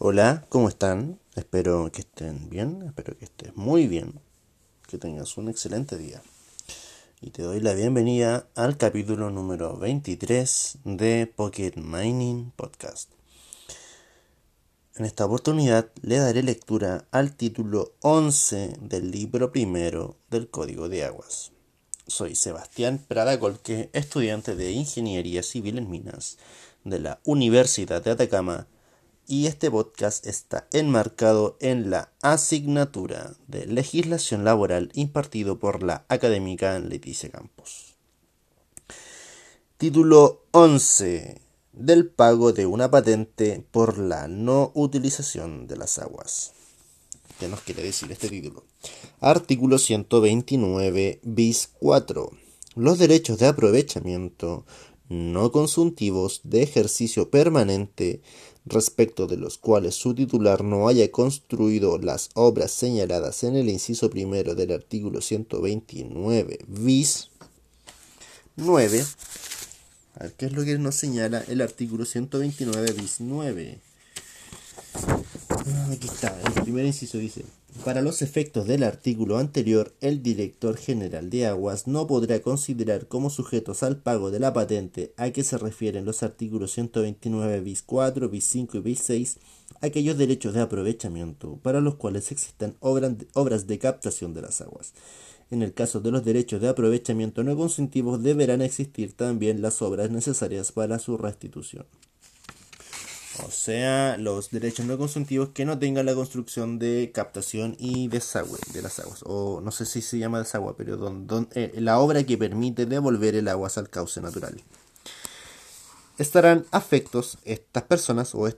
Hola, ¿cómo están? Espero que estén bien, espero que estés muy bien, que tengas un excelente día. Y te doy la bienvenida al capítulo número 23 de Pocket Mining Podcast. En esta oportunidad le daré lectura al título 11 del libro primero del Código de Aguas. Soy Sebastián Prada Colque, estudiante de Ingeniería Civil en Minas de la Universidad de Atacama y este podcast está enmarcado en la asignatura de legislación laboral impartido por la académica Leticia Campos. Título 11 del pago de una patente por la no utilización de las aguas. ¿Qué nos quiere decir este título? Artículo 129 bis 4. Los derechos de aprovechamiento no consuntivos de ejercicio permanente respecto de los cuales su titular no haya construido las obras señaladas en el inciso primero del artículo 129 bis 9. A ver, ¿qué es lo que nos señala el artículo 129 bis 9? Aquí está, el primer inciso dice, para los efectos del artículo anterior, el director general de aguas no podrá considerar como sujetos al pago de la patente a que se refieren los artículos 129 bis 4, bis 5 y bis 6 aquellos derechos de aprovechamiento para los cuales existan obras de captación de las aguas. En el caso de los derechos de aprovechamiento no consentivos deberán existir también las obras necesarias para su restitución. O sea, los derechos no consuntivos que no tengan la construcción de captación y desagüe de las aguas. O no sé si se llama desagüe, pero don, eh, la obra que permite devolver el agua al cauce natural. Estarán afectos estas personas o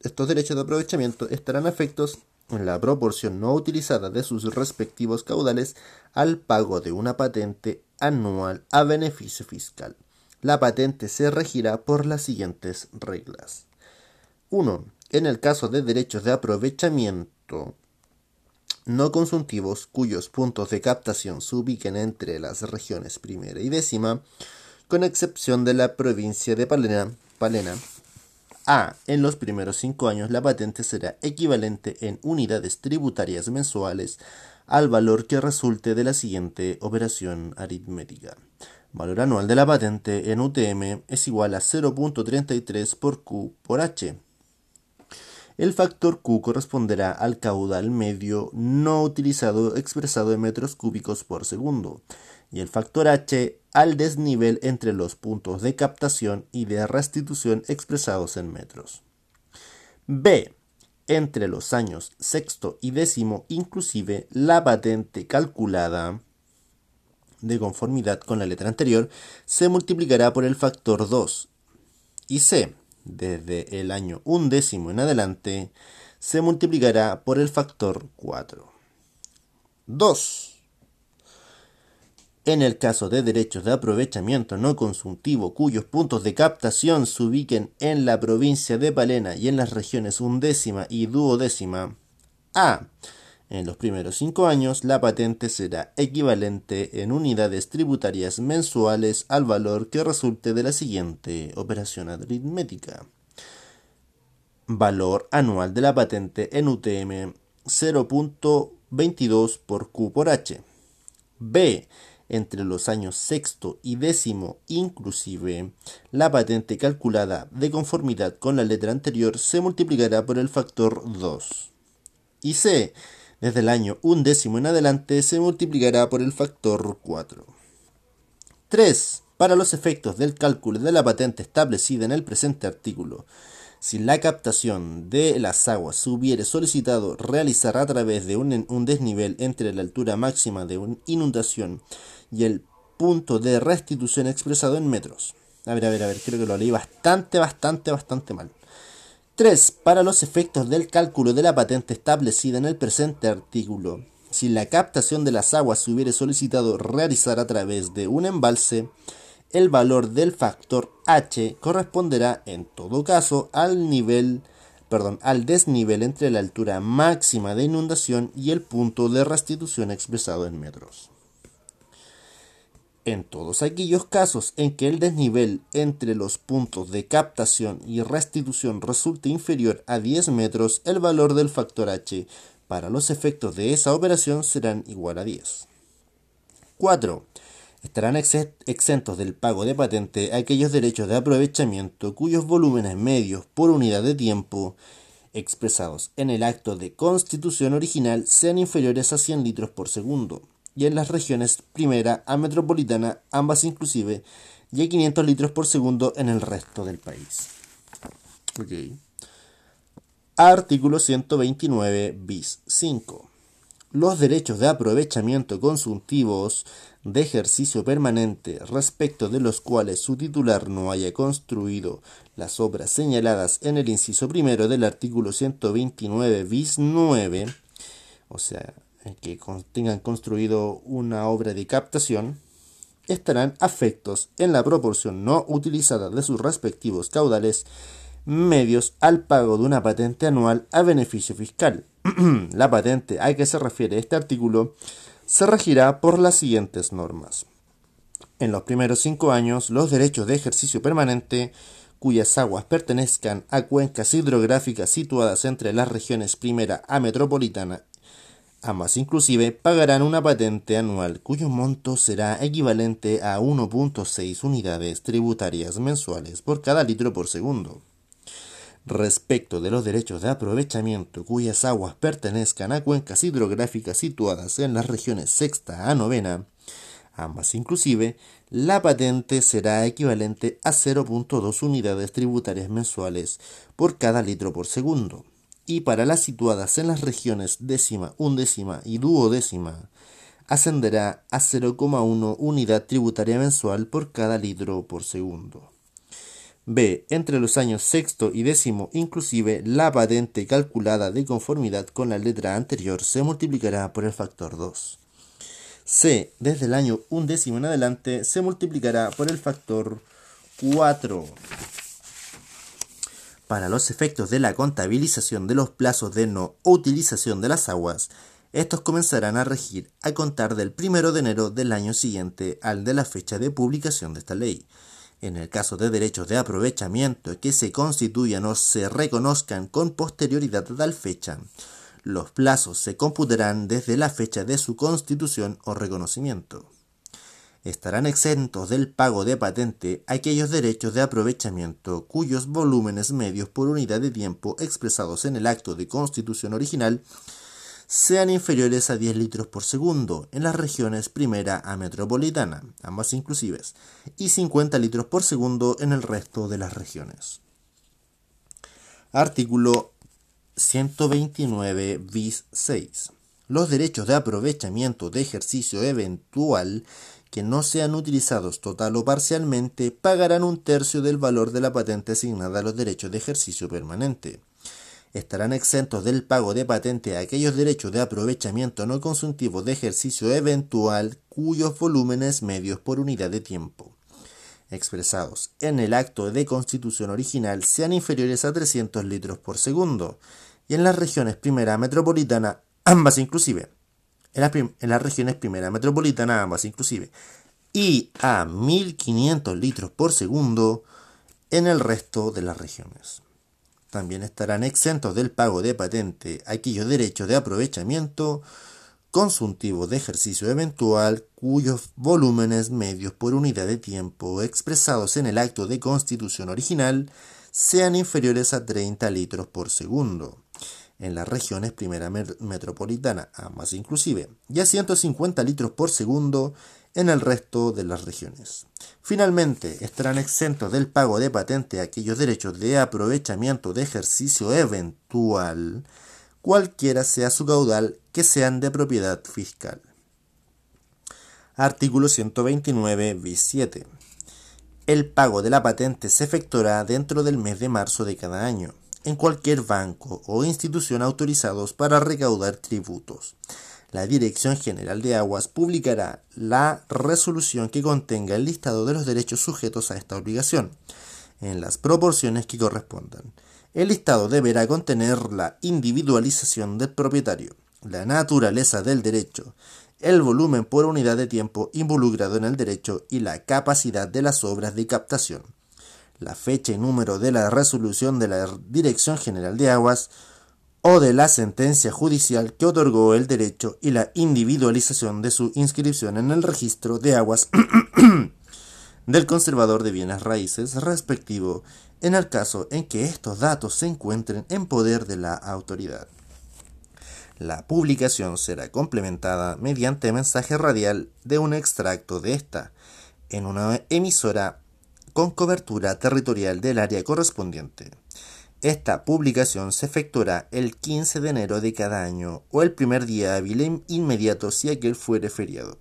estos derechos de aprovechamiento estarán afectos en la proporción no utilizada de sus respectivos caudales al pago de una patente anual a beneficio fiscal. La patente se regirá por las siguientes reglas. 1. En el caso de derechos de aprovechamiento no consuntivos cuyos puntos de captación se ubiquen entre las regiones primera y décima, con excepción de la provincia de Palena, Palena A. En los primeros cinco años la patente será equivalente en unidades tributarias mensuales al valor que resulte de la siguiente operación aritmética. Valor anual de la patente en UTM es igual a 0.33 por Q por H el factor Q corresponderá al caudal medio no utilizado expresado en metros cúbicos por segundo y el factor H al desnivel entre los puntos de captación y de restitución expresados en metros. B. Entre los años sexto y décimo inclusive la patente calculada de conformidad con la letra anterior se multiplicará por el factor 2 y C desde el año undécimo en adelante, se multiplicará por el factor 4. 2. En el caso de derechos de aprovechamiento no consultivo cuyos puntos de captación se ubiquen en la provincia de Palena y en las regiones undécima y duodécima, A en los primeros cinco años, la patente será equivalente en unidades tributarias mensuales al valor que resulte de la siguiente operación aritmética. Valor anual de la patente en UTM 0.22 por Q por H. B. Entre los años sexto y décimo inclusive, la patente calculada de conformidad con la letra anterior se multiplicará por el factor 2. Y C desde el año undécimo en adelante se multiplicará por el factor 4. 3. Para los efectos del cálculo de la patente establecida en el presente artículo, si la captación de las aguas se hubiere solicitado realizar a través de un, un, desnivel entre la altura máxima de una inundación y el punto de restitución expresado en metros. A ver, a ver, a ver, creo que lo leí bastante, bastante, bastante mal. 3. Para los efectos del cálculo de la patente establecida en el presente artículo, si la captación de las aguas se hubiere solicitado realizar a través de un embalse, el valor del factor H corresponderá en todo caso al nivel al desnivel entre la altura máxima de inundación y el punto de restitución expresado en metros. En todos aquellos casos en que el desnivel entre los puntos de captación y restitución resulte inferior a 10 metros, el valor del factor H para los efectos de esa operación serán igual a 10. 4. Estarán exentos del pago de patente aquellos derechos de aprovechamiento cuyos volúmenes medios por unidad de tiempo expresados en el acto de constitución original sean inferiores a 100 litros por segundo y en las regiones primera a metropolitana, ambas inclusive, y a 500 litros por segundo en el resto del país. Artículo 129 bis 5. Los derechos de aprovechamiento consultivos de ejercicio permanente respecto de los cuales su titular no haya construido las obras señaladas en el inciso primero del artículo 129 bis 9, o sea, que tengan construido una obra de captación, estarán afectos en la proporción no utilizada de sus respectivos caudales medios al pago de una patente anual a beneficio fiscal. la patente a que se refiere este artículo se regirá por las siguientes normas. En los primeros cinco años, los derechos de ejercicio permanente cuyas aguas pertenezcan a cuencas hidrográficas situadas entre las regiones primera a metropolitana Ambas inclusive pagarán una patente anual cuyo monto será equivalente a 1.6 unidades tributarias mensuales por cada litro por segundo. Respecto de los derechos de aprovechamiento cuyas aguas pertenezcan a cuencas hidrográficas situadas en las regiones sexta a novena, ambas inclusive, la patente será equivalente a 0.2 unidades tributarias mensuales por cada litro por segundo y para las situadas en las regiones décima, undécima y duodécima, ascenderá a 0,1 unidad tributaria mensual por cada litro por segundo. B. Entre los años sexto y décimo, inclusive, la patente calculada de conformidad con la letra anterior se multiplicará por el factor 2. C. Desde el año undécimo en adelante se multiplicará por el factor 4 para los efectos de la contabilización de los plazos de no utilización de las aguas, estos comenzarán a regir a contar del 1 de enero del año siguiente al de la fecha de publicación de esta ley. En el caso de derechos de aprovechamiento que se constituyan o se reconozcan con posterioridad a tal fecha, los plazos se computarán desde la fecha de su constitución o reconocimiento estarán exentos del pago de patente aquellos derechos de aprovechamiento cuyos volúmenes medios por unidad de tiempo expresados en el acto de constitución original sean inferiores a 10 litros por segundo en las regiones primera a metropolitana, ambas inclusives, y 50 litros por segundo en el resto de las regiones. Artículo 129 bis 6. Los derechos de aprovechamiento de ejercicio eventual que no sean utilizados total o parcialmente pagarán un tercio del valor de la patente asignada a los derechos de ejercicio permanente. Estarán exentos del pago de patente aquellos derechos de aprovechamiento no consultivo de ejercicio eventual cuyos volúmenes medios por unidad de tiempo expresados en el acto de constitución original sean inferiores a 300 litros por segundo y en las regiones primera metropolitana ambas inclusive en, las regiones primera metropolitana ambas inclusive, y a 1500 litros por segundo en el resto de las regiones. También estarán exentos del pago de patente aquellos derechos de aprovechamiento consultivo de ejercicio eventual cuyos volúmenes medios por unidad de tiempo expresados en el acto de constitución original sean inferiores a 30 litros por segundo en las regiones primera metropolitana, ambas inclusive, y a 150 litros por segundo en el resto de las regiones. Finalmente, estarán exentos del pago de patente aquellos derechos de aprovechamiento de ejercicio eventual, cualquiera sea su caudal, que sean de propiedad fiscal. Artículo 129, bis 7. El pago de la patente se efectuará dentro del mes de marzo de cada año en cualquier banco o institución autorizados para recaudar tributos. La Dirección General de Aguas publicará la resolución que contenga el listado de los derechos sujetos a esta obligación, en las proporciones que correspondan. El listado deberá contener la individualización del propietario, la naturaleza del derecho, el volumen por unidad de tiempo involucrado en el derecho y la capacidad de las obras de captación, la fecha y número de la resolución de la Dirección General de Aguas o de la sentencia judicial que otorgó el derecho y la individualización de su inscripción en el registro de aguas del conservador de bienes raíces respectivo en el caso en que estos datos se encuentren en poder de la autoridad. La publicación será complementada mediante mensaje radial de un extracto de esta en una emisora con cobertura territorial del área correspondiente. Esta publicación se efectuará el 15 de enero de cada año o el primer día hábil inmediato si aquel fuere feriado.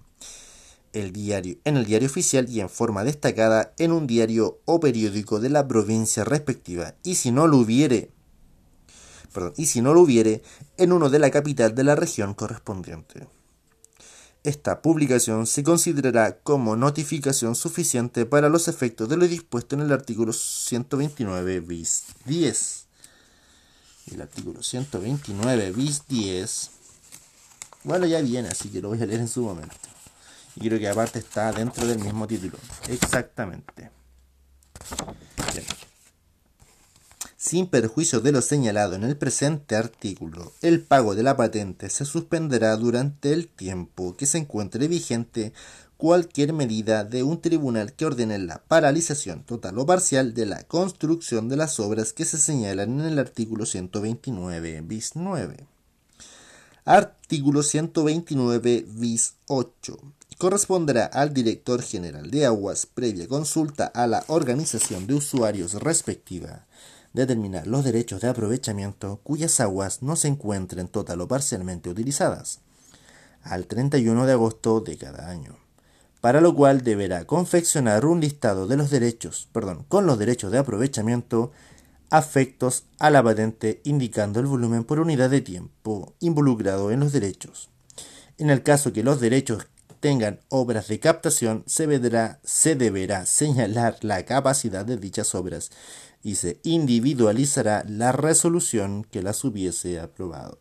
El diario, en el diario oficial y en forma destacada en un diario o periódico de la provincia respectiva y si no lo hubiere y si no lo hubiere, en uno de la capital de la región correspondiente. Esta publicación se considerará como notificación suficiente para los efectos de lo dispuesto en el artículo 129 bis 10. El artículo 129 bis 10, bueno, ya viene, así que lo voy a leer en su momento. Y creo que aparte está dentro del mismo título. Exactamente. Sin perjuicio de lo señalado en el presente artículo, el pago de la patente se suspenderá durante el tiempo que se encuentre vigente cualquier medida de un tribunal que ordene la paralización total o parcial de la construcción de las obras que se señalan en el artículo 129 bis 9. Artículo 129 bis 8. Corresponderá al director general de aguas, previa consulta a la organización de usuarios respectiva, determinar los derechos de aprovechamiento cuyas aguas no se encuentren total o parcialmente utilizadas al 31 de agosto de cada año, para lo cual deberá confeccionar un listado de los derechos, perdón, con los derechos de aprovechamiento afectos a la patente indicando el volumen por unidad de tiempo involucrado en los derechos. En el caso que los derechos tengan obras de captación, se, se deberá señalar la capacidad de dichas obras y se individualizará la resolución que las hubiese aprobado.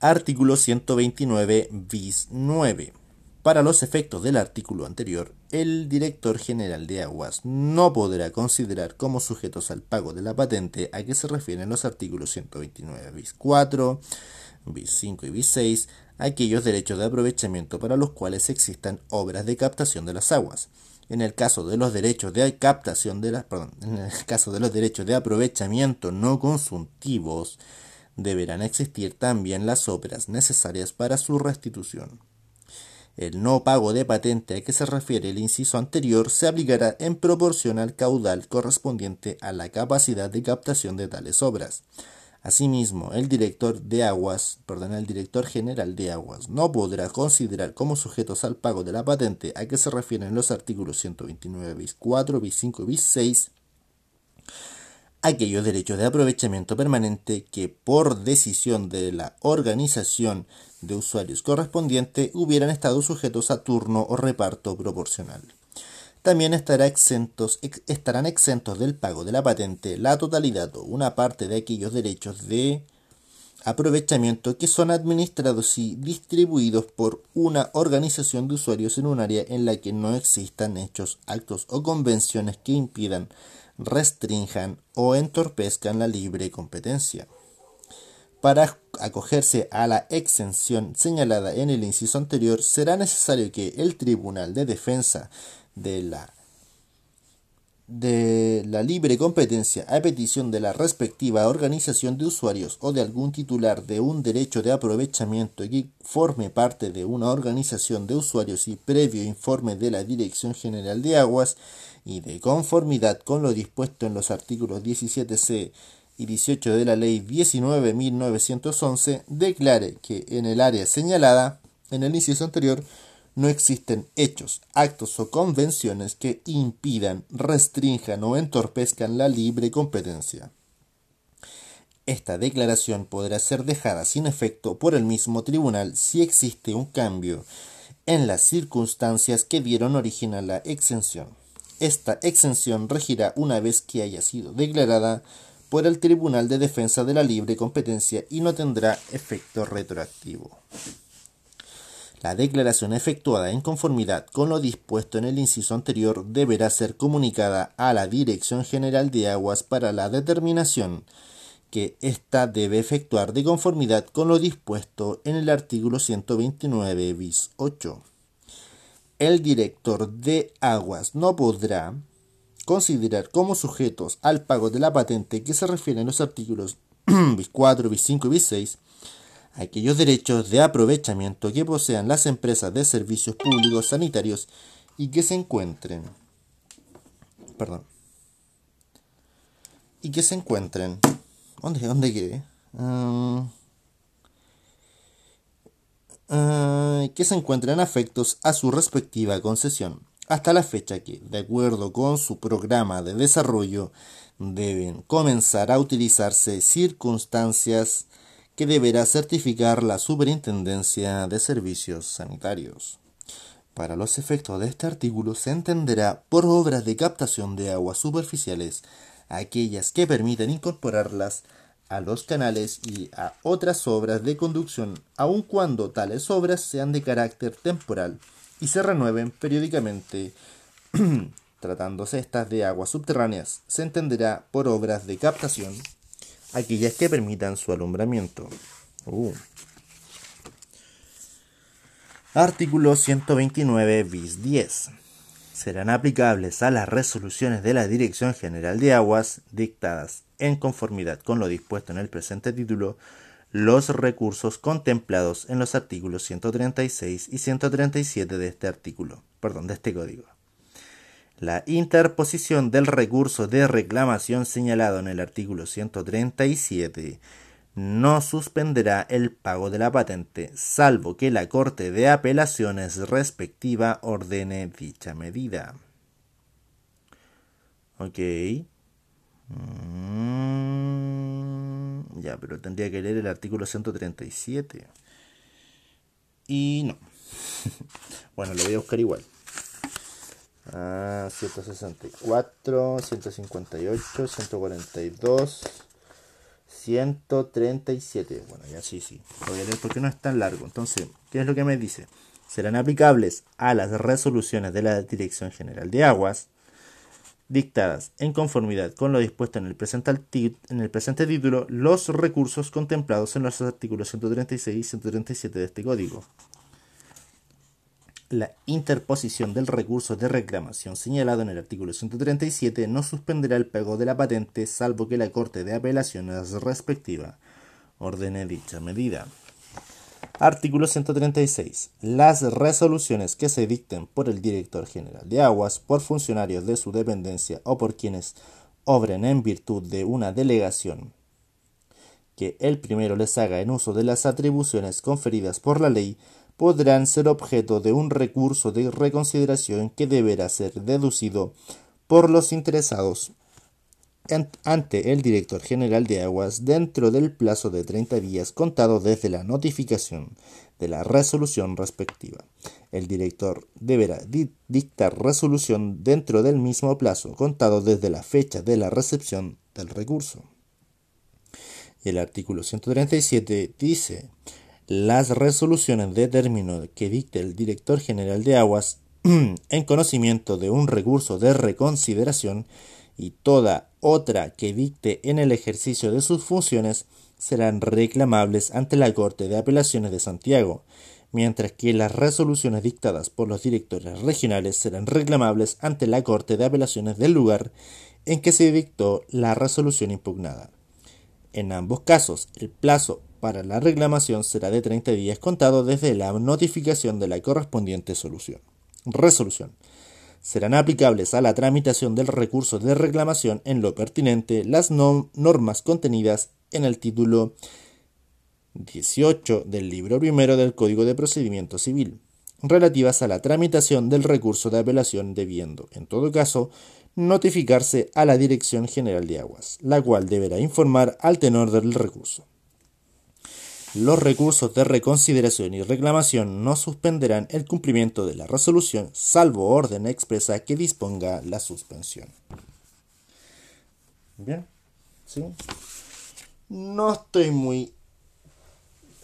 Artículo 129 bis 9. Para los efectos del artículo anterior, el director general de aguas no podrá considerar como sujetos al pago de la patente a que se refieren los artículos 129 bis 4, bis 5 y bis 6 aquellos derechos de aprovechamiento para los cuales existan obras de captación de las aguas en el caso de los derechos de captación de las, en el caso de los derechos de aprovechamiento no consultivos, deberán existir también las obras necesarias para su restitución. El no pago de patente a que se refiere el inciso anterior se aplicará en proporción al caudal correspondiente a la capacidad de captación de tales obras. Asimismo, el director de aguas, perdón, el director general de aguas no podrá considerar como sujetos al pago de la patente a que se refieren los artículos 129 bis 4, bis 5 bis 6 aquellos derechos de aprovechamiento permanente que por decisión de la organización de usuarios correspondiente hubieran estado sujetos a turno o reparto proporcional. También exentos, estarán exentos del pago de la patente la totalidad o una parte de aquellos derechos de aprovechamiento que son administrados y distribuidos por una organización de usuarios en un área en la que no existan hechos, actos o convenciones que impidan, restrinjan o entorpezcan la libre competencia. Para acogerse a la exención señalada en el inciso anterior, será necesario que el Tribunal de Defensa de la de la libre competencia a petición de la respectiva organización de usuarios o de algún titular de un derecho de aprovechamiento que forme parte de una organización de usuarios y previo informe de la Dirección General de Aguas y de conformidad con lo dispuesto en los artículos 17c y 18 de la Ley 19.911, declare que en el área señalada en el inciso anterior no existen hechos, actos o convenciones que impidan, restrinjan o entorpezcan la libre competencia. Esta declaración podrá ser dejada sin efecto por el mismo tribunal si existe un cambio en las circunstancias que dieron origen a la exención. Esta exención regirá una vez que haya sido declarada por el Tribunal de Defensa de la Libre Competencia y no tendrá efecto retroactivo. La declaración efectuada en conformidad con lo dispuesto en el inciso anterior deberá ser comunicada a la Dirección General de Aguas para la determinación que ésta debe efectuar de conformidad con lo dispuesto en el artículo 129 bis 8. El director de aguas no podrá considerar como sujetos al pago de la patente que se refieren los artículos bis 4, bis 5 y bis 6 aquellos derechos de aprovechamiento que posean las empresas de servicios públicos sanitarios y que se encuentren. Perdón. Y que se encuentren. ¿dónde, dónde quedé? Uh, que se encuentren afectos a su respectiva concesión. Hasta la fecha que, de acuerdo con su programa de desarrollo, deben comenzar a utilizarse circunstancias que deberá certificar la Superintendencia de Servicios Sanitarios. Para los efectos de este artículo se entenderá por obras de captación de aguas superficiales aquellas que permitan incorporarlas a los canales y a otras obras de conducción, aun cuando tales obras sean de carácter temporal y se renueven periódicamente. Tratándose estas de aguas subterráneas, se entenderá por obras de captación aquellas que permitan su alumbramiento. Uh. Artículo 129 bis 10. Serán aplicables a las resoluciones de la Dirección General de Aguas dictadas en conformidad con lo dispuesto en el presente título los recursos contemplados en los artículos 136 y 137 de este artículo, perdón, de este código. La interposición del recurso de reclamación señalado en el artículo 137 no suspenderá el pago de la patente, salvo que la Corte de Apelaciones respectiva ordene dicha medida. Ok. Mm, ya, pero tendría que leer el artículo 137. Y no. bueno, lo voy a buscar igual. Ah, 164, 158, 142, 137. Bueno, ya sí, sí. Voy a leer porque no es tan largo. Entonces, ¿qué es lo que me dice? Serán aplicables a las resoluciones de la Dirección General de Aguas dictadas en conformidad con lo dispuesto en el presente, en el presente título los recursos contemplados en los artículos 136 y 137 de este código la interposición del recurso de reclamación señalado en el artículo 137 no suspenderá el pago de la patente salvo que la Corte de Apelaciones respectiva ordene dicha medida. Artículo 136. Las resoluciones que se dicten por el director general de aguas, por funcionarios de su dependencia o por quienes obren en virtud de una delegación que el primero les haga en uso de las atribuciones conferidas por la ley podrán ser objeto de un recurso de reconsideración que deberá ser deducido por los interesados ante el director general de aguas dentro del plazo de 30 días contado desde la notificación de la resolución respectiva. El director deberá dictar resolución dentro del mismo plazo contado desde la fecha de la recepción del recurso. El artículo 137 dice las resoluciones de término que dicte el director general de aguas en conocimiento de un recurso de reconsideración y toda otra que dicte en el ejercicio de sus funciones serán reclamables ante la Corte de Apelaciones de Santiago, mientras que las resoluciones dictadas por los directores regionales serán reclamables ante la Corte de Apelaciones del lugar en que se dictó la resolución impugnada. En ambos casos, el plazo para la reclamación será de 30 días contado desde la notificación de la correspondiente solución. Resolución. Serán aplicables a la tramitación del recurso de reclamación en lo pertinente las normas contenidas en el título 18 del libro primero del Código de Procedimiento Civil, relativas a la tramitación del recurso de apelación debiendo, en todo caso, notificarse a la Dirección General de Aguas, la cual deberá informar al tenor del recurso. Los recursos de reconsideración y reclamación no suspenderán el cumplimiento de la resolución, salvo orden expresa que disponga la suspensión. Bien, ¿sí? No estoy muy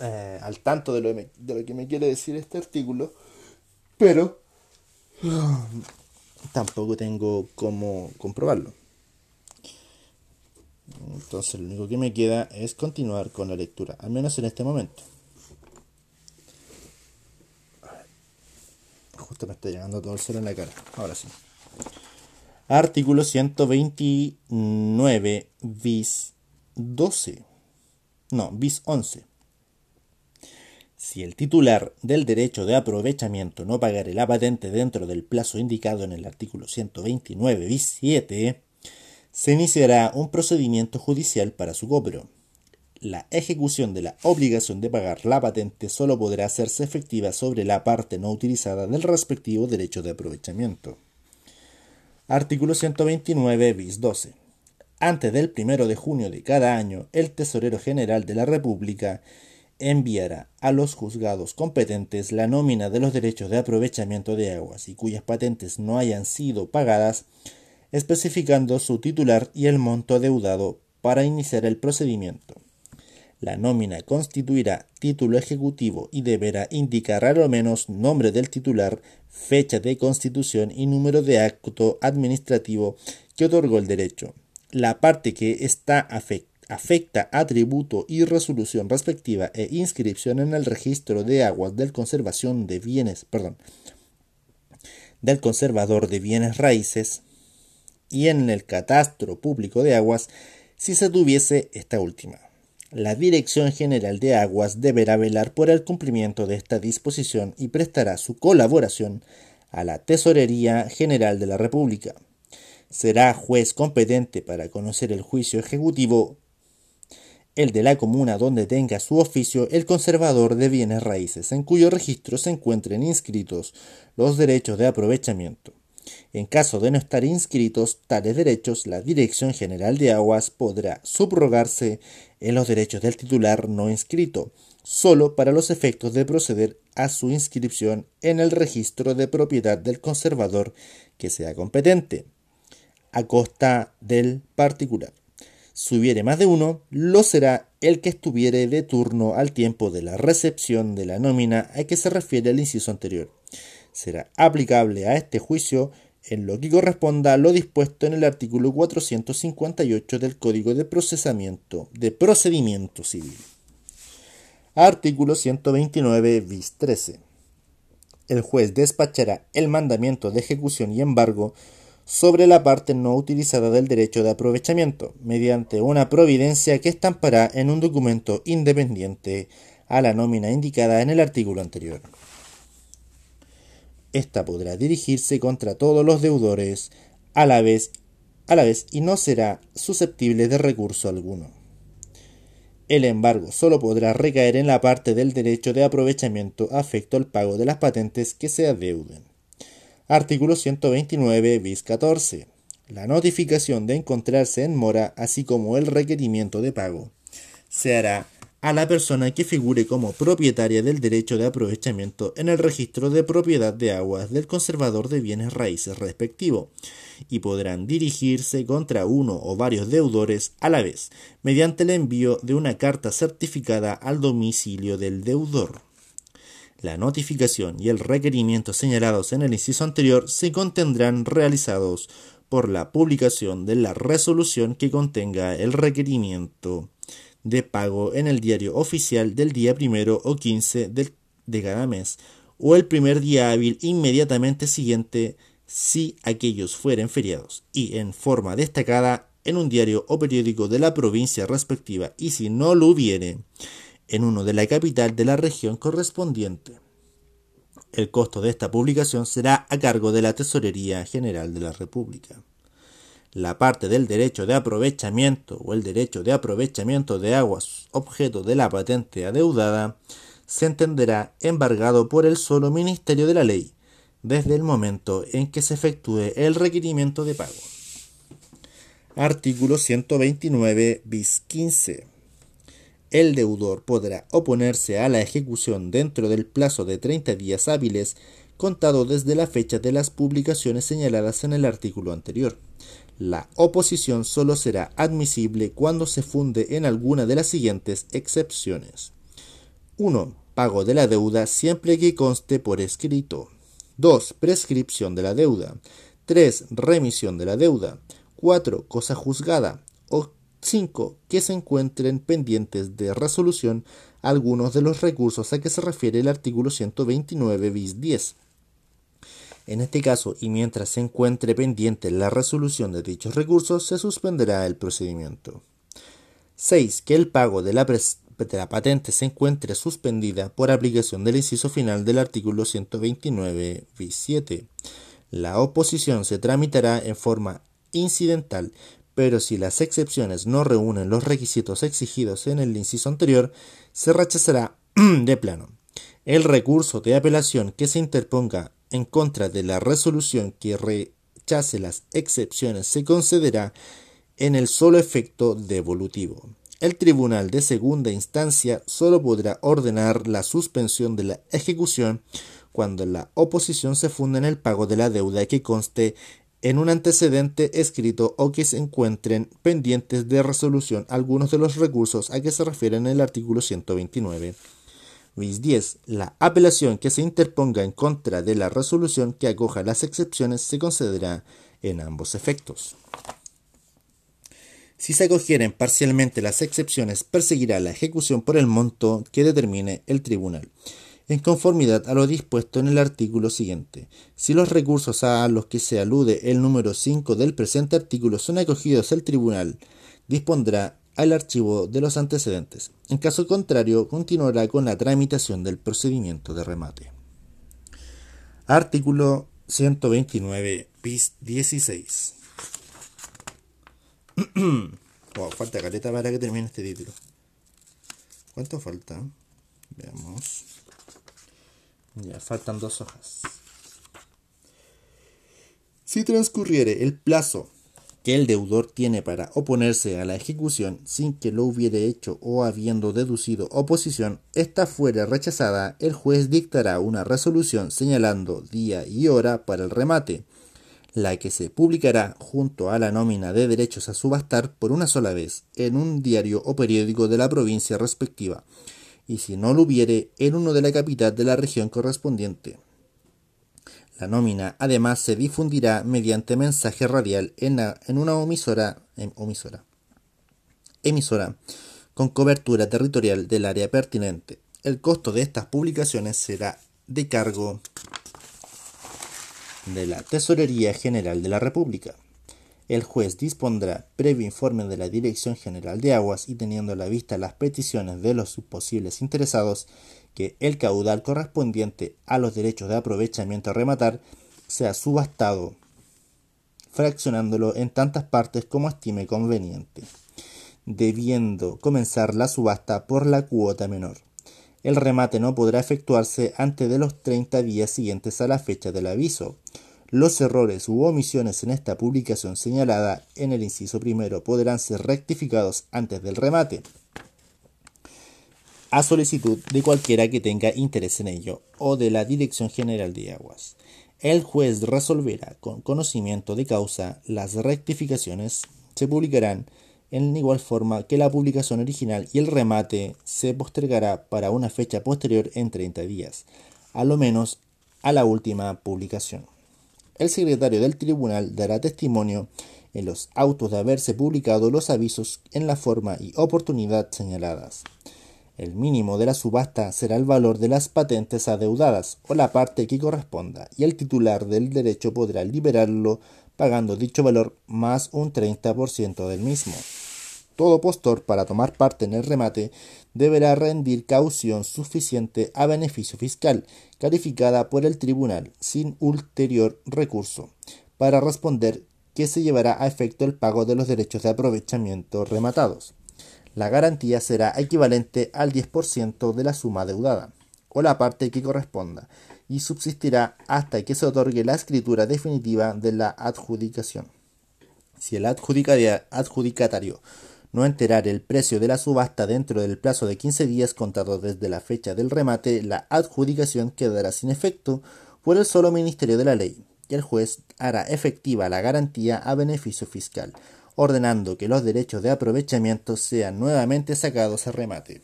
eh, al tanto de lo, de lo que me quiere decir este artículo, pero tampoco tengo cómo comprobarlo. Entonces lo único que me queda es continuar con la lectura, al menos en este momento. Justo me está llegando todo el sol en la cara. Ahora sí. Artículo 129 bis 12. No, bis 11. Si el titular del derecho de aprovechamiento no pagare la patente dentro del plazo indicado en el artículo 129 bis 7, se iniciará un procedimiento judicial para su cobro. La ejecución de la obligación de pagar la patente solo podrá hacerse efectiva sobre la parte no utilizada del respectivo derecho de aprovechamiento. Artículo 129 bis 12. Antes del 1 de junio de cada año, el Tesorero General de la República enviará a los juzgados competentes la nómina de los derechos de aprovechamiento de aguas y cuyas patentes no hayan sido pagadas, especificando su titular y el monto adeudado para iniciar el procedimiento. La nómina constituirá título ejecutivo y deberá indicar a lo menos nombre del titular, fecha de constitución y número de acto administrativo que otorgó el derecho. La parte que está afecta a tributo y resolución respectiva e inscripción en el registro de aguas del conservación de bienes, perdón, del conservador de bienes raíces y en el catastro público de aguas si se tuviese esta última. La Dirección General de Aguas deberá velar por el cumplimiento de esta disposición y prestará su colaboración a la Tesorería General de la República. Será juez competente para conocer el juicio ejecutivo, el de la comuna donde tenga su oficio el conservador de bienes raíces, en cuyo registro se encuentren inscritos los derechos de aprovechamiento. En caso de no estar inscritos tales derechos, la Dirección General de Aguas podrá subrogarse en los derechos del titular no inscrito, solo para los efectos de proceder a su inscripción en el registro de propiedad del conservador que sea competente, a costa del particular. Si hubiere más de uno, lo será el que estuviere de turno al tiempo de la recepción de la nómina a que se refiere el inciso anterior será aplicable a este juicio en lo que corresponda a lo dispuesto en el artículo 458 del Código de Procesamiento de Procedimiento Civil. Artículo 129 bis 13. El juez despachará el mandamiento de ejecución y embargo sobre la parte no utilizada del derecho de aprovechamiento, mediante una providencia que estampará en un documento independiente a la nómina indicada en el artículo anterior. Esta podrá dirigirse contra todos los deudores a la vez, a la vez y no será susceptible de recurso alguno. El embargo solo podrá recaer en la parte del derecho de aprovechamiento afecto al pago de las patentes que se adeuden. Artículo 129 bis 14. La notificación de encontrarse en mora, así como el requerimiento de pago, se hará a la persona que figure como propietaria del derecho de aprovechamiento en el registro de propiedad de aguas del conservador de bienes raíces respectivo, y podrán dirigirse contra uno o varios deudores a la vez, mediante el envío de una carta certificada al domicilio del deudor. La notificación y el requerimiento señalados en el inciso anterior se contendrán realizados por la publicación de la resolución que contenga el requerimiento de pago en el diario oficial del día primero o quince de cada mes, o el primer día hábil inmediatamente siguiente si aquellos fueren feriados, y en forma destacada en un diario o periódico de la provincia respectiva, y si no lo hubiere, en uno de la capital de la región correspondiente. El costo de esta publicación será a cargo de la Tesorería General de la República la parte del derecho de aprovechamiento o el derecho de aprovechamiento de aguas objeto de la patente adeudada se entenderá embargado por el solo Ministerio de la Ley desde el momento en que se efectúe el requerimiento de pago. Artículo 129 bis 15. El deudor podrá oponerse a la ejecución dentro del plazo de 30 días hábiles contado desde la fecha de las publicaciones señaladas en el artículo anterior. La oposición solo será admisible cuando se funde en alguna de las siguientes excepciones. 1. Pago de la deuda siempre que conste por escrito. 2. Prescripción de la deuda. 3. Remisión de la deuda. 4. Cosa juzgada. O 5. Que se encuentren pendientes de resolución algunos de los recursos a que se refiere el artículo 129 bis 10. En este caso, y mientras se encuentre pendiente la resolución de dichos recursos, se suspenderá el procedimiento. 6. Que el pago de la, patente se encuentre suspendida por aplicación del inciso final del artículo 129 bis 7. La oposición se tramitará en forma incidental, pero si las excepciones no reúnen los requisitos exigidos en el inciso anterior, se rechazará de plano. El recurso de apelación que se interponga en contra de la resolución que rechace las excepciones se concederá en el solo efecto devolutivo. El tribunal de segunda instancia solo podrá ordenar la suspensión de la ejecución cuando la oposición se funda en el pago de la deuda que conste en un antecedente escrito o que se encuentren pendientes de resolución algunos de los recursos a que se refiere en el artículo 129. 10. La apelación que se interponga en contra de la resolución que acoja las excepciones se concederá en ambos efectos. Si se acogieren parcialmente las excepciones, perseguirá la ejecución por el monto que determine el tribunal en conformidad a lo dispuesto en el artículo siguiente. Si los recursos a los que se alude el número 5 del presente artículo son acogidos, el tribunal dispondrá al archivo de los antecedentes. En caso contrario, continuará con la tramitación del procedimiento de remate. Artículo 129 bis 16. falta caleta para que termine este título. ¿Cuánto falta? Veamos. Ya, faltan dos hojas. Si transcurriere el plazo que el deudor tiene para oponerse a la ejecución sin que lo hubiere hecho o habiendo deducido oposición, esta fuera rechazada, el juez dictará una resolución señalando día y hora para el remate, la que se publicará junto a la nómina de derechos a subastar por una sola vez en un diario o periódico de la provincia respectiva y si no lo hubiere, en uno de la capital de la región correspondiente. La nómina además se difundirá mediante mensaje radial en, una omisora, omisora, emisora con cobertura territorial del área pertinente. El costo de estas publicaciones será de cargo de la Tesorería General de la República. El juez dispondrá, previo informe de la Dirección General de Aguas y teniendo a la vista las peticiones de los posibles interesados, que el caudal correspondiente a los derechos de aprovechamiento a rematar sea subastado, fraccionándolo en tantas partes como estime conveniente, debiendo comenzar la subasta por la cuota menor. El remate no podrá efectuarse antes de los 30 días siguientes a la fecha del aviso, los errores u omisiones en esta publicación señalada en el inciso primero podrán ser rectificados antes del remate, a solicitud de cualquiera que tenga interés en ello o de la Dirección General de Aguas. El juez resolverá con conocimiento de causa las rectificaciones se publicarán en igual forma que la publicación original y el remate se postergará para una fecha posterior en 30 días, a lo menos a la última publicación el secretario del tribunal dará testimonio en los autos de haberse publicado los avisos en la forma y oportunidad señaladas. El mínimo de la subasta será el valor de las patentes adeudadas o la parte que corresponda, y el titular del derecho podrá liberarlo pagando dicho valor más un 30% del mismo. Todo postor para tomar parte en el remate deberá rendir caución suficiente a beneficio fiscal, calificada por el tribunal sin ulterior recurso, para responder que se llevará a efecto el pago de los derechos de aprovechamiento rematados. La garantía será equivalente al 10% de la suma deudada, o la parte que corresponda, y subsistirá hasta que se otorgue la escritura definitiva de la adjudicación. Si el adjudicatario no enterar el precio de la subasta dentro del plazo de 15 días contado desde la fecha del remate, la adjudicación quedará sin efecto por el solo Ministerio de la Ley, y el juez hará efectiva la garantía a beneficio fiscal, ordenando que los derechos de aprovechamiento sean nuevamente sacados a remate.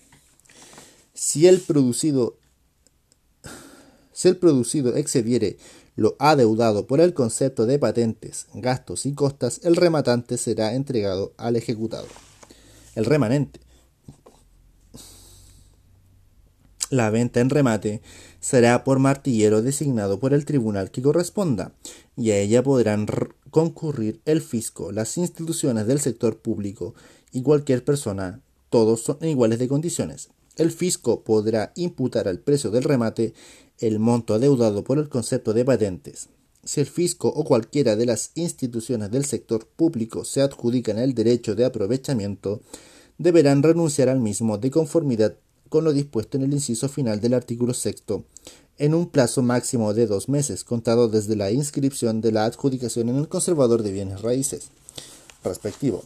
Si el producido, si el producido excediere lo adeudado por el concepto de patentes, gastos y costas, el rematante será entregado al ejecutado. El remanente. La venta en remate será por martillero designado por el tribunal que corresponda, y a ella podrán concurrir el fisco, las instituciones del sector público y cualquier persona, todos son iguales de condiciones. El fisco podrá imputar al precio del remate el monto adeudado por el concepto de patentes. Si el fisco o cualquiera de las instituciones del sector público se adjudican el derecho de aprovechamiento, deberán renunciar al mismo de conformidad con lo dispuesto en el inciso final del artículo sexto, en un plazo máximo de dos meses, contado desde la inscripción de la adjudicación en el conservador de bienes raíces respectivo.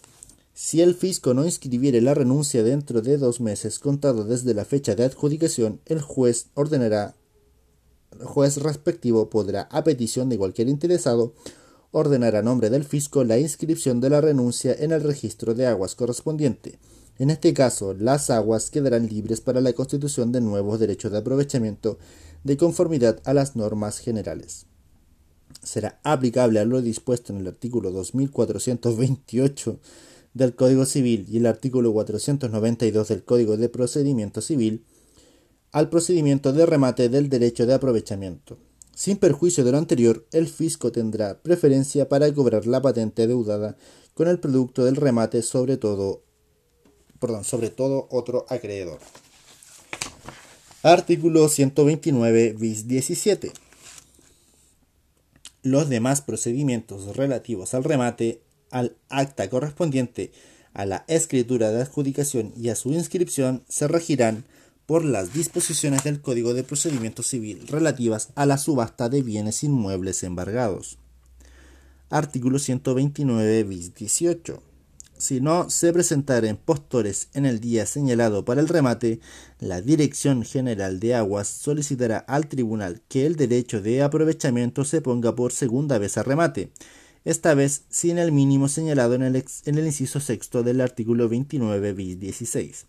Si el fisco no inscribiere la renuncia dentro de dos meses, contado desde la fecha de adjudicación, el juez ordenará juez respectivo podrá, a petición de cualquier interesado, ordenar a nombre del fisco la inscripción de la renuncia en el registro de aguas correspondiente. En este caso, las aguas quedarán libres para la constitución de nuevos derechos de aprovechamiento de conformidad a las normas generales. Será aplicable a lo dispuesto en el artículo 2428 del Código Civil y el artículo 492 del Código de Procedimiento Civil al procedimiento de remate del derecho de aprovechamiento. Sin perjuicio de lo anterior, el fisco tendrá preferencia para cobrar la patente deudada con el producto del remate sobre todo, perdón, sobre todo otro acreedor. Artículo 129 bis 17. Los demás procedimientos relativos al remate, al acta correspondiente a la escritura de adjudicación y a su inscripción se regirán por las disposiciones del Código de Procedimiento Civil relativas a la subasta de bienes inmuebles embargados. Artículo 129 bis 18. Si no se presentaren postores en el día señalado para el remate, la Dirección General de Aguas solicitará al tribunal que el derecho de aprovechamiento se ponga por segunda vez a remate, esta vez sin el mínimo señalado en el, inciso sexto del artículo 29 bis 16.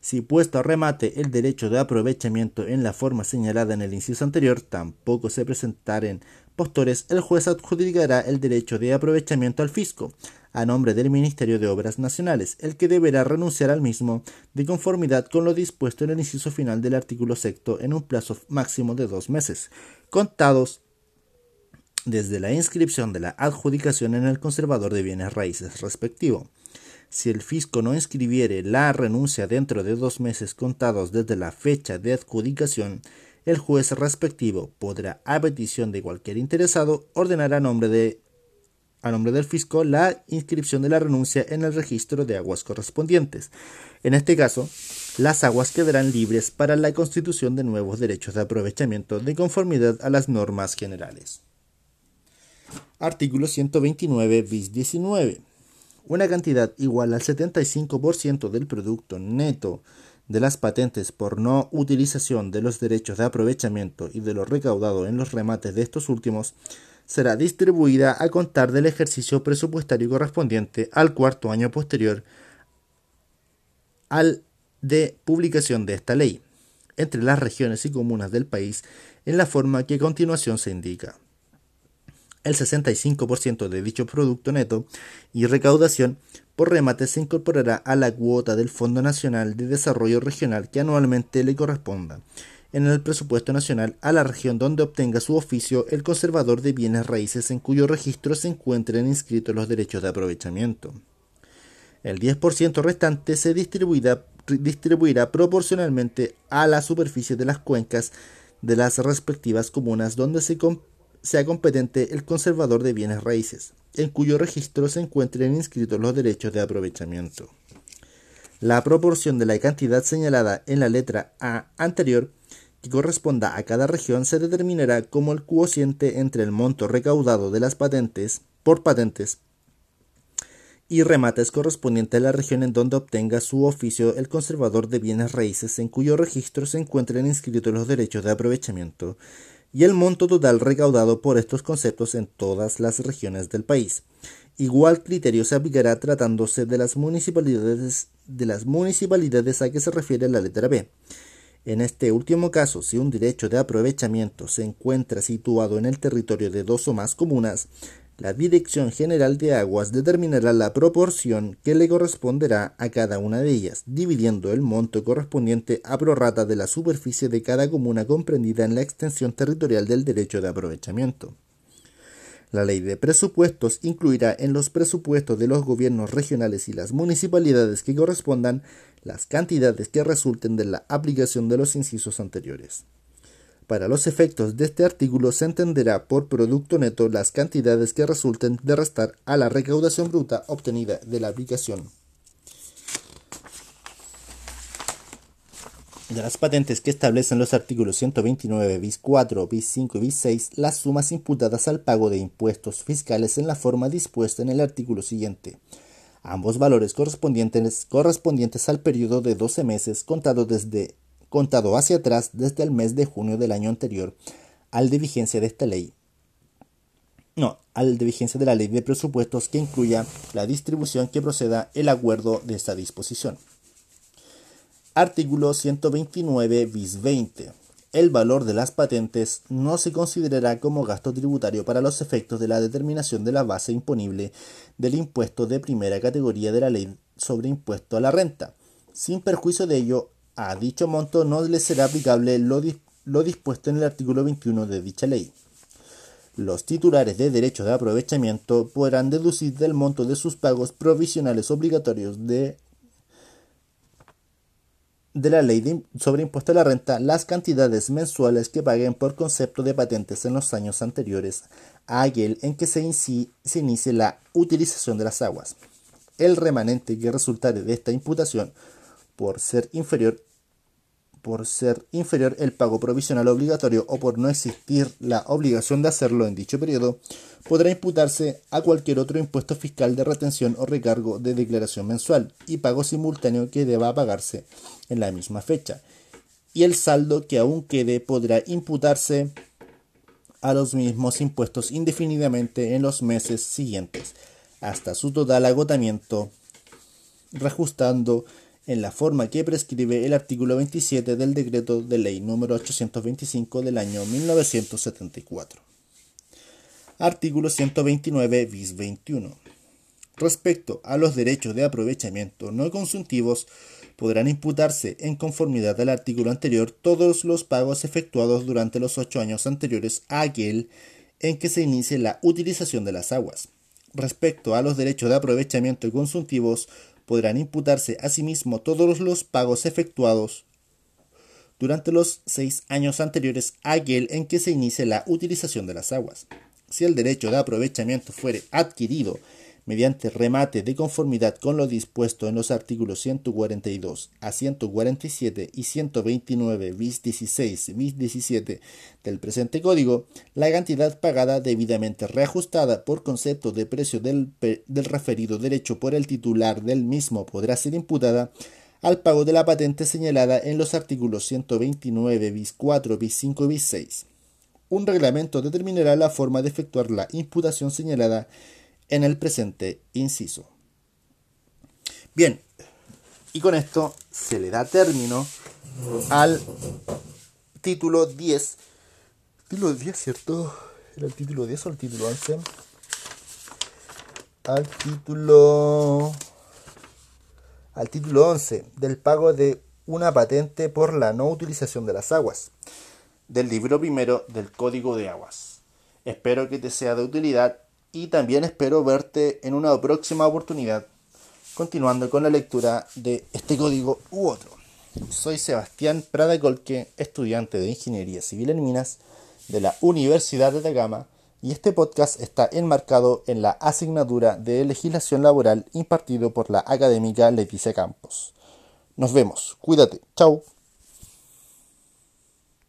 Si puesto a remate el derecho de aprovechamiento en la forma señalada en el inciso anterior, tampoco se presentaren postores, el juez adjudicará el derecho de aprovechamiento al fisco, a nombre del Ministerio de Obras Nacionales, el que deberá renunciar al mismo de conformidad con lo dispuesto en el inciso final del artículo sexto en un plazo máximo de dos meses, contados desde la inscripción de la adjudicación en el conservador de bienes raíces respectivo. Si el fisco no inscribiere la renuncia dentro de dos meses contados desde la fecha de adjudicación, el juez respectivo podrá, a petición de cualquier interesado, ordenar a nombre, de, a nombre del fisco la inscripción de la renuncia en el registro de aguas correspondientes. En este caso, las aguas quedarán libres para la constitución de nuevos derechos de aprovechamiento de conformidad a las normas generales. Artículo 129 bis 19 una cantidad igual al 75% del producto neto de las patentes por no utilización de los derechos de aprovechamiento y de lo recaudado en los remates de estos últimos será distribuida a contar del ejercicio presupuestario correspondiente al cuarto año posterior al de publicación de esta ley entre las regiones y comunas del país en la forma que a continuación se indica. El 65% de dicho producto neto y recaudación por remate se incorporará a la cuota del Fondo Nacional de Desarrollo Regional que anualmente le corresponda en el presupuesto nacional a la región donde obtenga su oficio el conservador de bienes raíces en cuyo registro se encuentren inscritos los derechos de aprovechamiento. El 10% restante se distribuirá, proporcionalmente a la superficie de las cuencas de las respectivas comunas donde se, sea competente el conservador de bienes raíces, en cuyo registro se encuentren inscritos los derechos de aprovechamiento. La proporción de la cantidad señalada en la letra A anterior que corresponda a cada región se determinará como el cociente entre el monto recaudado de las patentes por patentes y remates correspondiente a la región en donde obtenga su oficio el conservador de bienes raíces en cuyo registro se encuentren inscritos los derechos de aprovechamiento y el monto total recaudado por estos conceptos en todas las regiones del país. Igual criterio se aplicará tratándose de las municipalidades, de las municipalidades a que se refiere la letra B. En este último caso, si un derecho de aprovechamiento se encuentra situado en el territorio de dos o más comunas, la Dirección General de Aguas determinará la proporción que le corresponderá a cada una de ellas, dividiendo el monto correspondiente a prorrata de la superficie de cada comuna comprendida en la extensión territorial del derecho de aprovechamiento. La ley de presupuestos incluirá en los presupuestos de los gobiernos regionales y las municipalidades que correspondan las cantidades que resulten de la aplicación de los incisos anteriores. Para los efectos de este artículo se entenderá por producto neto las cantidades que resulten de restar a la recaudación bruta obtenida de la aplicación de las patentes que establecen los artículos 129 bis 4, bis 5 y bis 6 las sumas imputadas al pago de impuestos fiscales en la forma dispuesta en el artículo siguiente. Ambos valores correspondientes, correspondientes al periodo de 12 meses contado, desde, contado hacia atrás desde el mes de junio del año anterior al de vigencia de esta ley. No, al de vigencia de la ley de presupuestos que incluya la distribución que proceda el acuerdo de esta disposición. Artículo 129 bis 20. El valor de las patentes no se considerará como gasto tributario para los efectos de la determinación de la base imponible del impuesto de primera categoría de la ley sobre impuesto a la renta. Sin perjuicio de ello, a dicho monto no le será aplicable lo, lo dispuesto en el artículo 21 de dicha ley. Los titulares de derechos de aprovechamiento podrán deducir del monto de sus pagos provisionales obligatorios de de la ley sobre impuesto a la renta las cantidades mensuales que paguen por concepto de patentes en los años anteriores a aquel en que se, se inicie la utilización de las aguas. El remanente que resultare de esta imputación por ser inferior por ser inferior el pago provisional obligatorio o por no existir la obligación de hacerlo en dicho periodo, podrá imputarse a cualquier otro impuesto fiscal de retención o recargo de declaración mensual y pago simultáneo que deba pagarse en la misma fecha. Y el saldo que aún quede podrá imputarse a los mismos impuestos indefinidamente en los meses siguientes, hasta su total agotamiento, reajustando en la forma que prescribe el artículo 27 del decreto de ley número 825 del año 1974. Artículo 129 bis 21. Respecto a los derechos de aprovechamiento no consultivos, podrán imputarse en conformidad al artículo anterior todos los pagos efectuados durante los ocho años anteriores a aquel en que se inicie la utilización de las aguas. Respecto a los derechos de aprovechamiento consultivos, podrán imputarse asimismo todos los pagos efectuados durante los seis años anteriores a aquel en que se inicie la utilización de las aguas. Si el derecho de aprovechamiento fuere adquirido mediante remate de conformidad con lo dispuesto en los artículos 142 a 147 y 129 bis 16 bis 17 del presente código, la cantidad pagada debidamente reajustada por concepto de precio del, del referido derecho por el titular del mismo podrá ser imputada al pago de la patente señalada en los artículos 129 bis 4 bis 5 bis 6. Un reglamento determinará la forma de efectuar la imputación señalada en el presente inciso. Bien, y con esto se le da término al título 10. Título 10, ¿cierto? ¿Era el título 10 o el título 11? Al título. Al título 11 del pago de una patente por la no utilización de las aguas. Del libro primero del Código de Aguas. Espero que te sea de utilidad y también espero verte en una próxima oportunidad continuando con la lectura de este código u otro. Soy Sebastián Prada Colque, estudiante de Ingeniería Civil en Minas de la Universidad de Atacama y este podcast está enmarcado en la asignatura de legislación laboral impartido por la académica Leticia Campos. Nos vemos, cuídate, chao.